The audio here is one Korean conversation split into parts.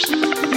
Podcast.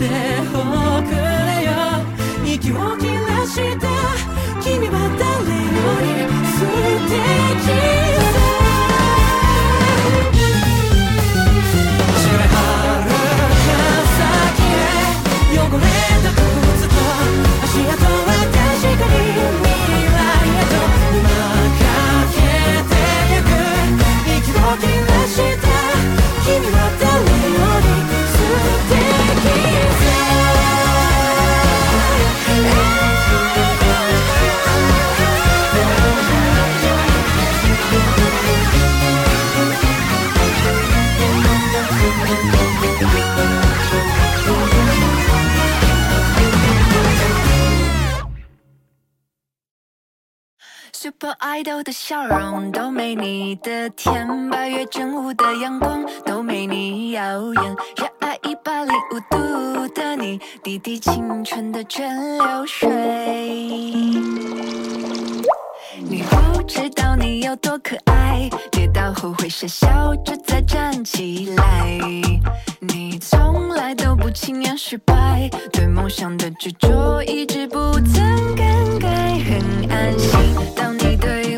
day. 爱豆的笑容都没你的甜，八月正午的阳光都没你耀眼，热爱一百零五度的你，滴滴清纯的蒸馏水。你不知道你有多可爱，跌倒后会傻笑着再站起来。你从来都不轻言失败，对梦想的执着一直不曾更改，很安心。当你对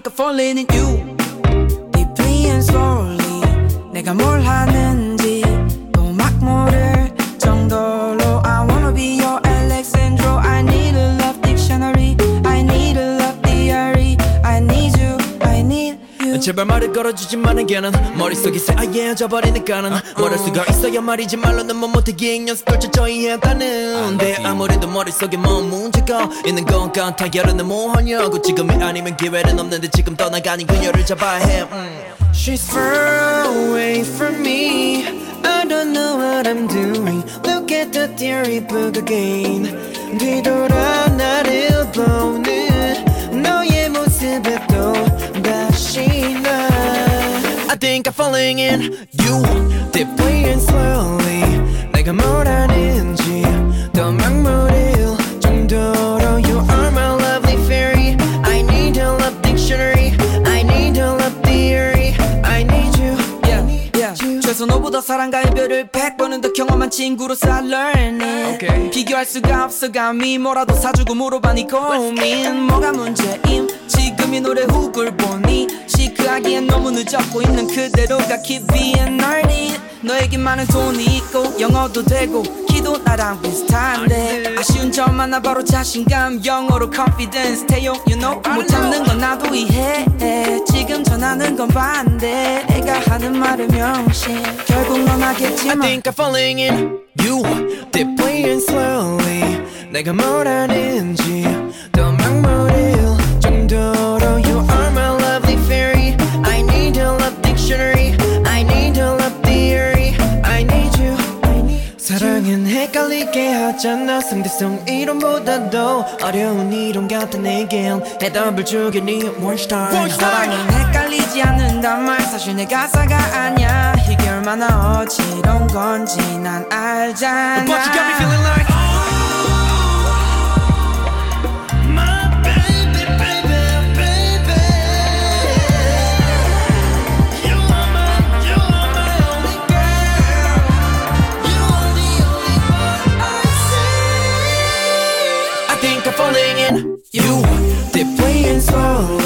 think I'm falling in you Deeply and slowly 내가 뭘 하는 제발 말을 걸어주지만 걔는 머릿속이 새하얘져 버리니까는 뭐랄 수가 있어야 말이지 말로는 못 못하게 연습을 철저히 했다는 데 아무래도 머릿속에 뭔 문제가 있는 것 같아 여름은 뭐하냐고 지금이 아니면 기회는 없는데 지금 떠나가는 그녀를 잡아야 해. 음. She's far away from me. I don't know what I'm doing. Look at the theory book again. 뒤돌아 나를 보는 think I'm falling in you Deeply and slowly 내가 뭘 하는지 더 막무릴 정도로 You are my lovely fairy I need a love dictionary I need a love theory I need you yeah, yeah. 최소 너보다 사랑과 이별을 백 번은 더 경험한 친구로서 I learn it Okay. 비교할 수가 없어 감히 뭐라도 사주고 물어봐 네 고민 뭐가 문제임 지금 이 노래 훅을 보니 시크하기엔 너무 늦었고 있는 그대로가 being early 너에게만은 돈이 있고 영어도 되고 키도 나랑 비슷한데 아쉬운 점 하나 바로 자신감 영어로 confidence 태용 you know. 못 참는 건 나도 이해해. 지금 전하는 건 반대. 내가 하는 말은 명심 결국 넌 I 하겠지만 think I'm falling in. You Deeply and slowly. 내가 뭘 하는지 더 막무릴 정 하잖아. 상대성 이론보다도 어려운 이론 같은 내겐 해답을 주게 네 원스타 사랑은 헷갈리지 않는단 말. 사실 내 가사가 아니야. 이게 얼마나 어지러운 건지 난 알잖아. But you got me feeling like slowly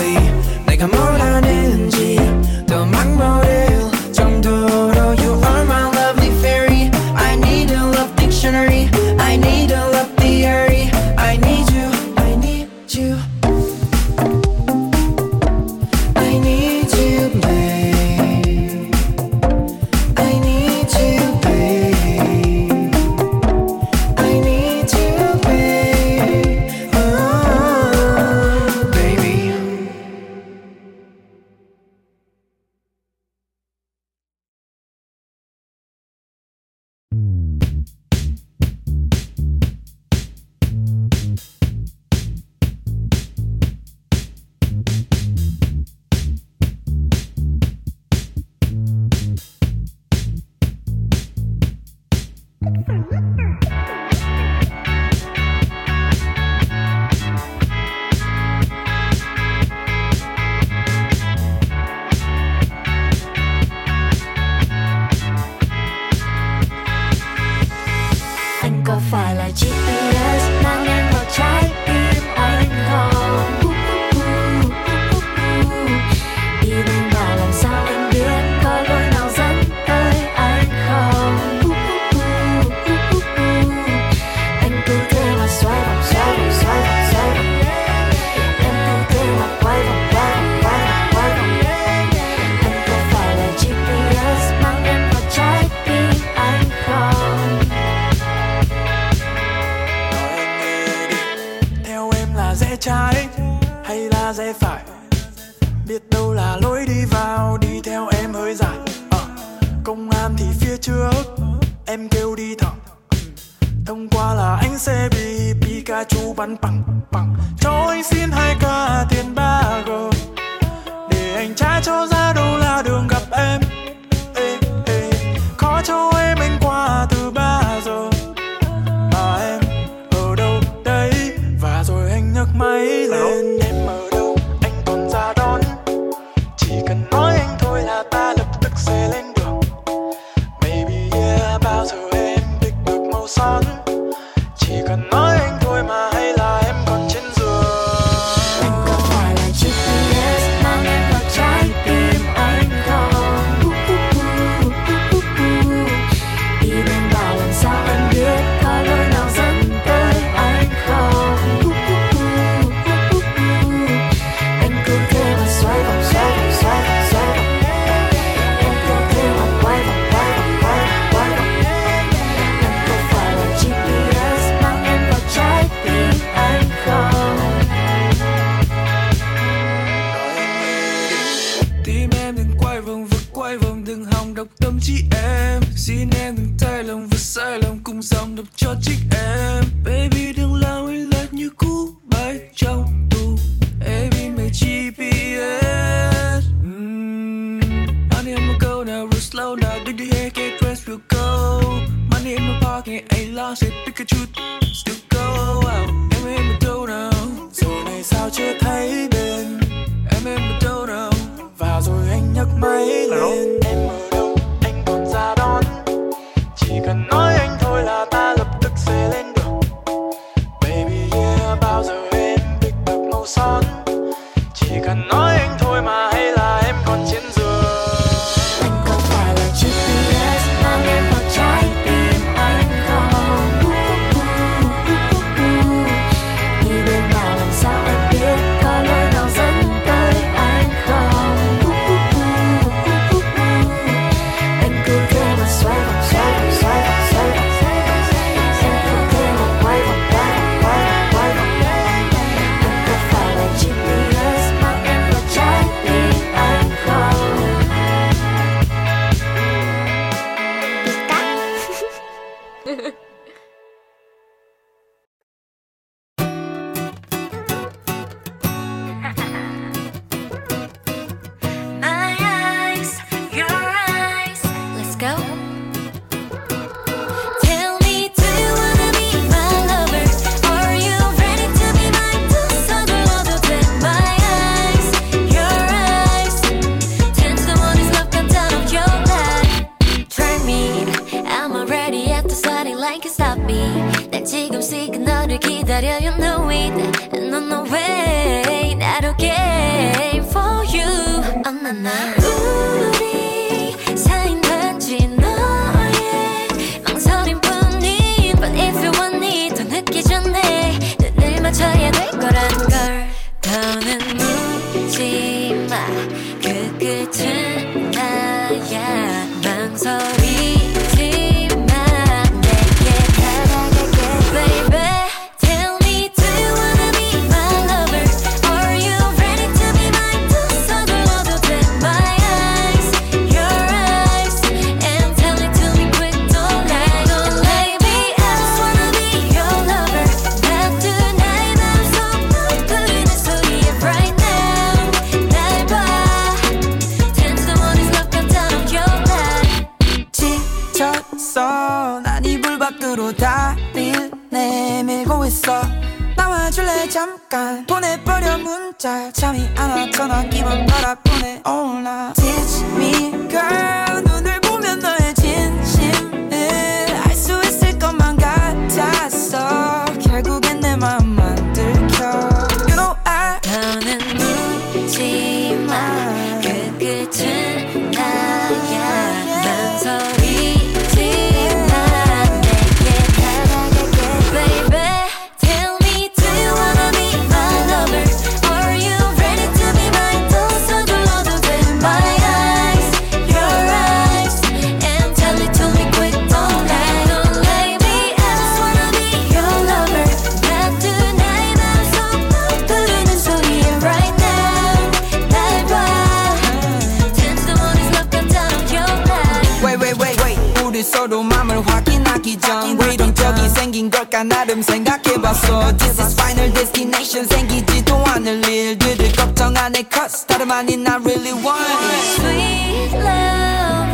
다리를 내밀고 있어. 나와줄래? 잠깐. 보내버려 문자. 잠이 안 와. 전화 기분 바라보네. Oh 나 Teach me girl. 눈을 나름 생각해봤어. This is final destination. 생기지도 않을 일들을 걱정 안해. Cause 다름 아닌 I really want it. Sweet love.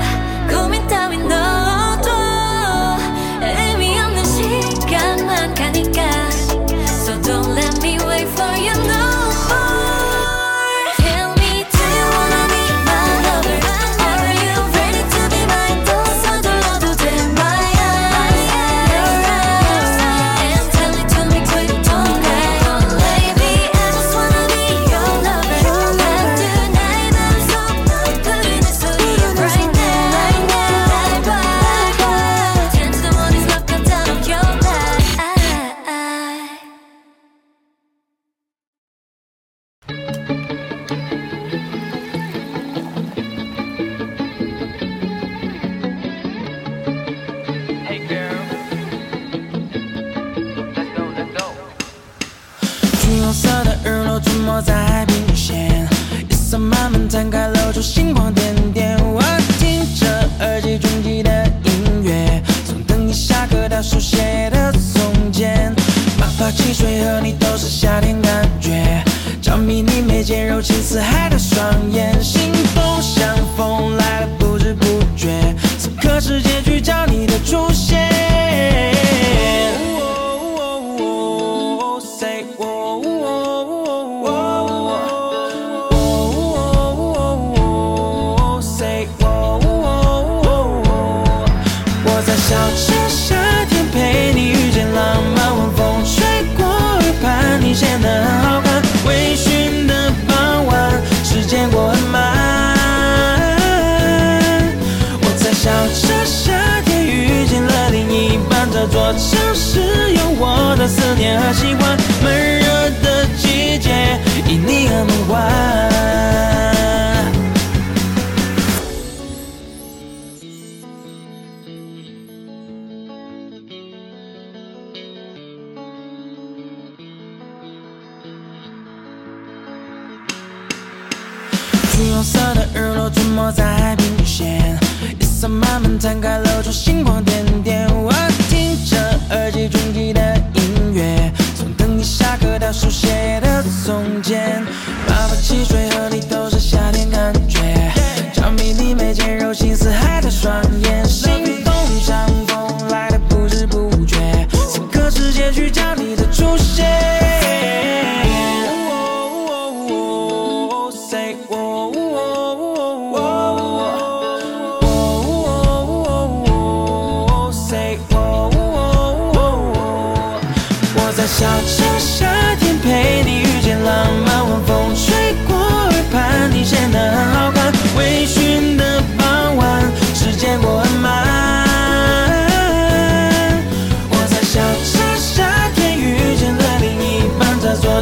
去找你的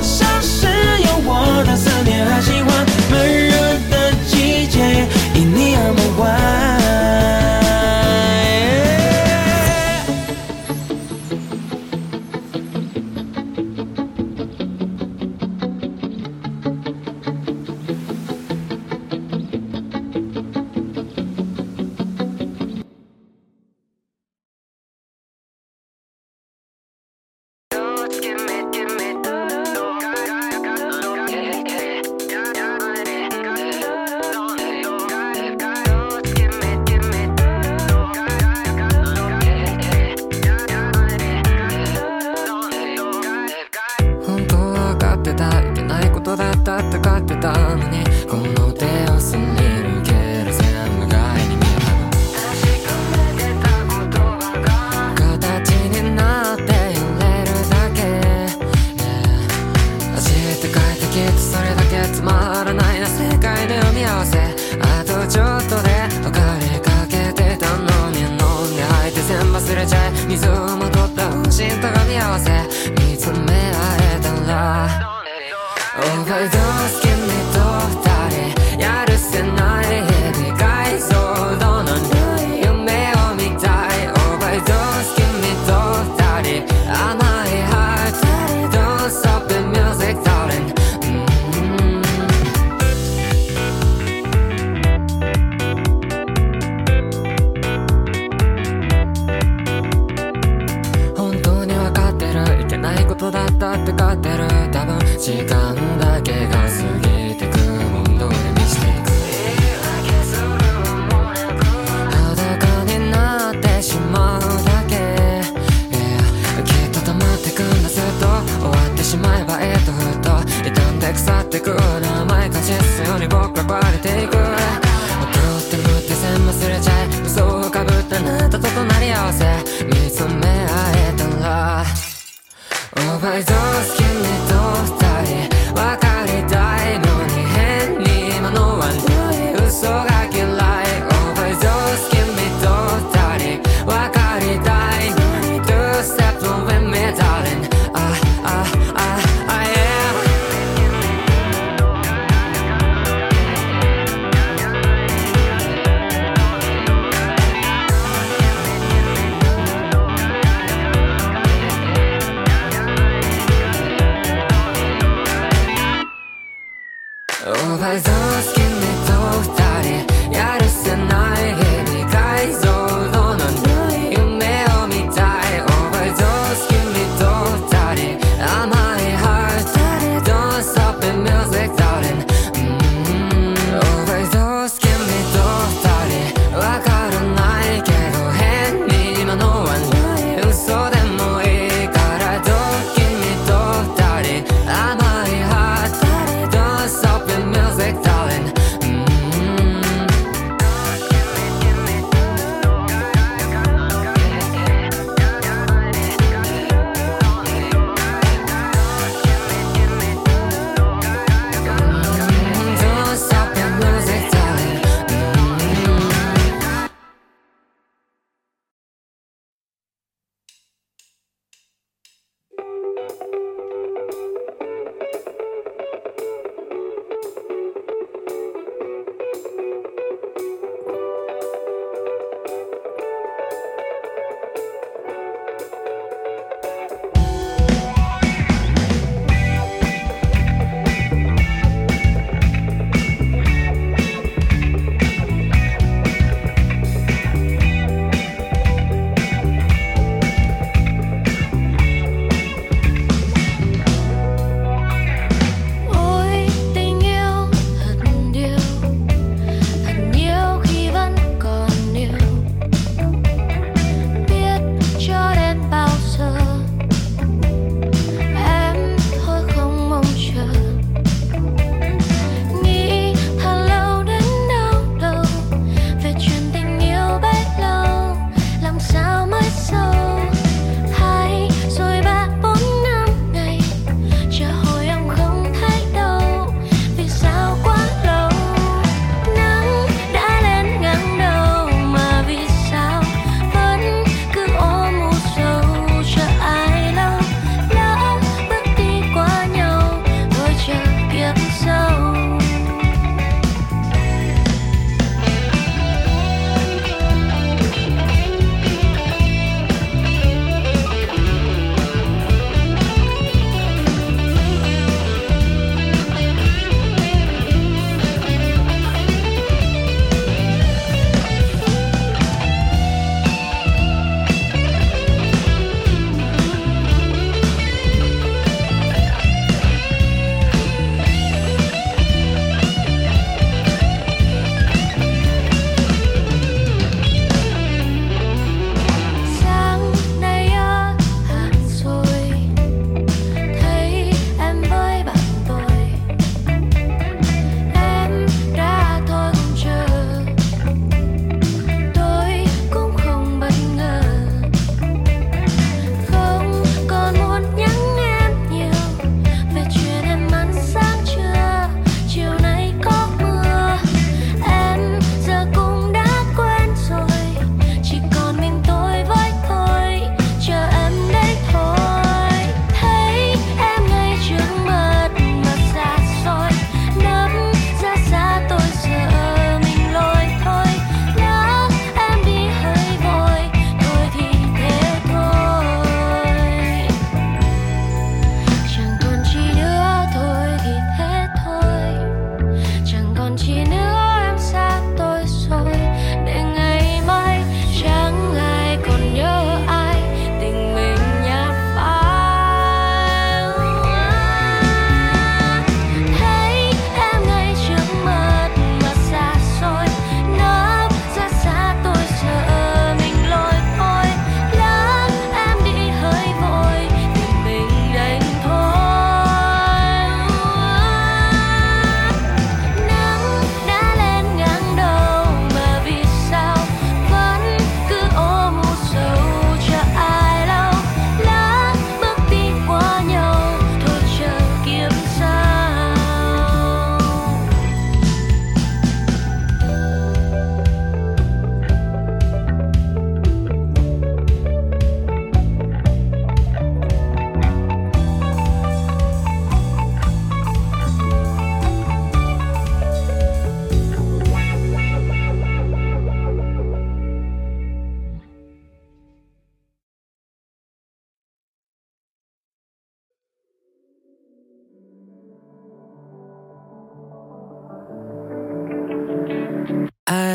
shine.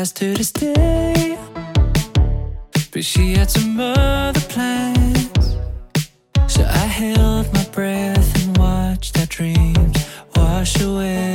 asked her to stay, but she had some other plans. So I held my breath and watched our dreams wash away.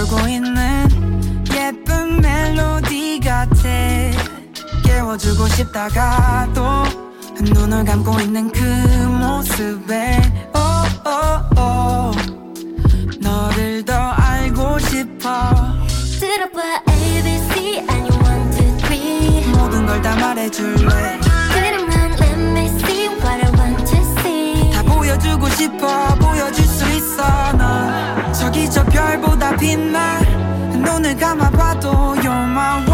돌고 있는 예쁜 멜로디 같아. 깨워주고 싶다가 도 눈을 감고 있는 그 모습에. 오오오. 너를 더 알고 싶어. 들어봐 ABC and you want to be 모든 걸 다 말해줄래? 그러면 let me see what I want to see. 다 보여주고 싶어 보여 별보다 빛나 눈을 감아봐도 You're my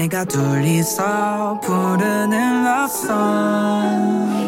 내가 둘이서 부르는 love song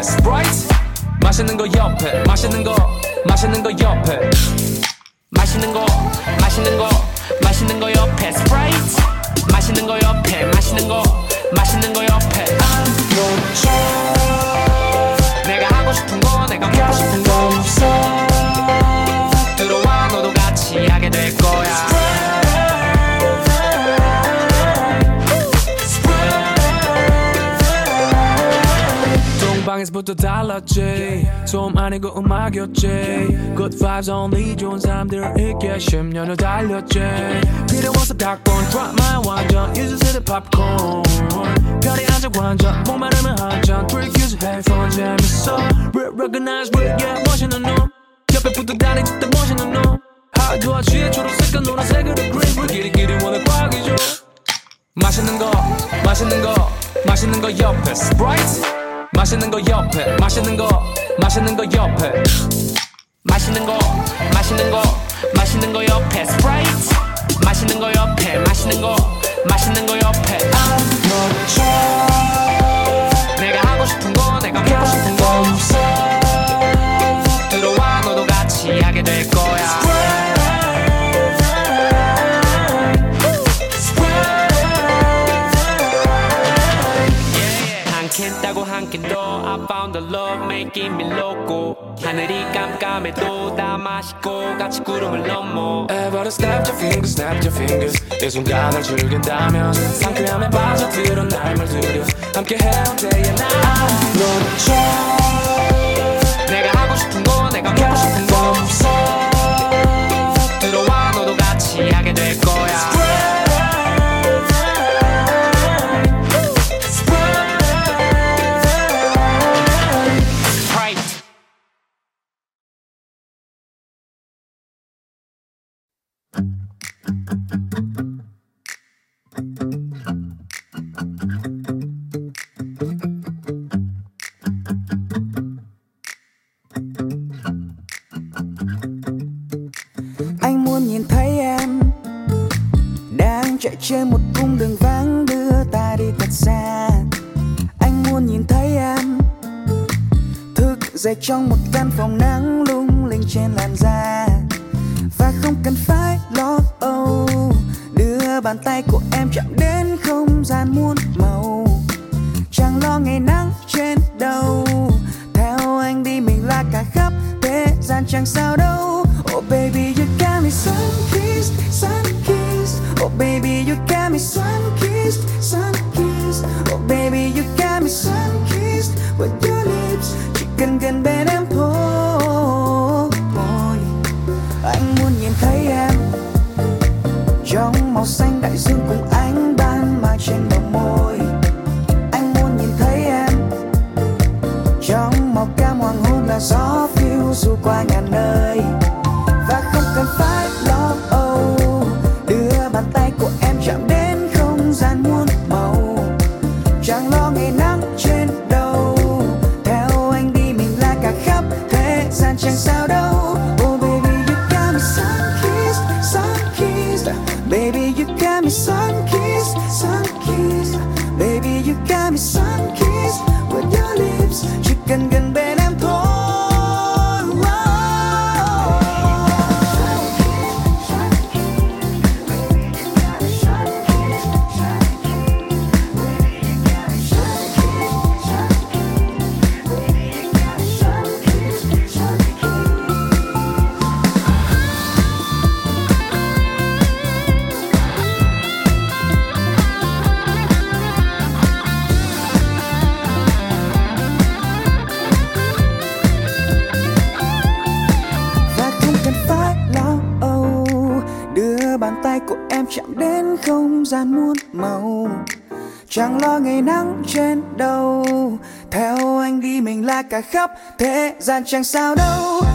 옆에 스프라이트 맛있는 거 옆에 맛있는 거 맛있는 거 옆에. 맛있는 거 맛있는 거 맛있는 거 옆에. 스프라이트 맛있는 거 옆에 맛있는 거 맛있는 거 옆에. 내가 동방에서부터 달랐지. 소음 아니고 음악이었지. Good vibes only 좋은 사람들 있게 10년을 달렸지. 필요 없어 닭본 드라마 완전 유즈세대 팝콘 별이 앉아 완전 목마르면 한잔 트릭 유즈 헤드폰 재밌어 Real recognize real yeah 멋있는 놈 옆에 붙어 다니 진짜 멋있는 놈 하드와 취해 초록색과 노란색으로 green. 불 길이길이 원해 과학이죠. 맛있는 거 맛있는 거 맛있는 거 옆에 스프라이트 맛있는 거 옆에 맛있는 거 맛있는 거 옆에. 맛있는 거 맛있는 거 맛있는 거 옆에. 스프라이트 맛있는 거 옆에 맛있는 거 맛있는 거 옆에. 내가 I found the love making me loco 하늘이 깜깜해도 다 마시고 같이 구름을 넘어 Ever snap your fingers, snap your fingers 이 순간을 즐긴다면 상쾌함에 빠져들어 날 물들여 함께 해온 day and night trong một căn phòng nắng Baby, you got me sun kissed, sun kissed. Baby, you got me sun kissed. khắp thế gian chẳng sao đâu.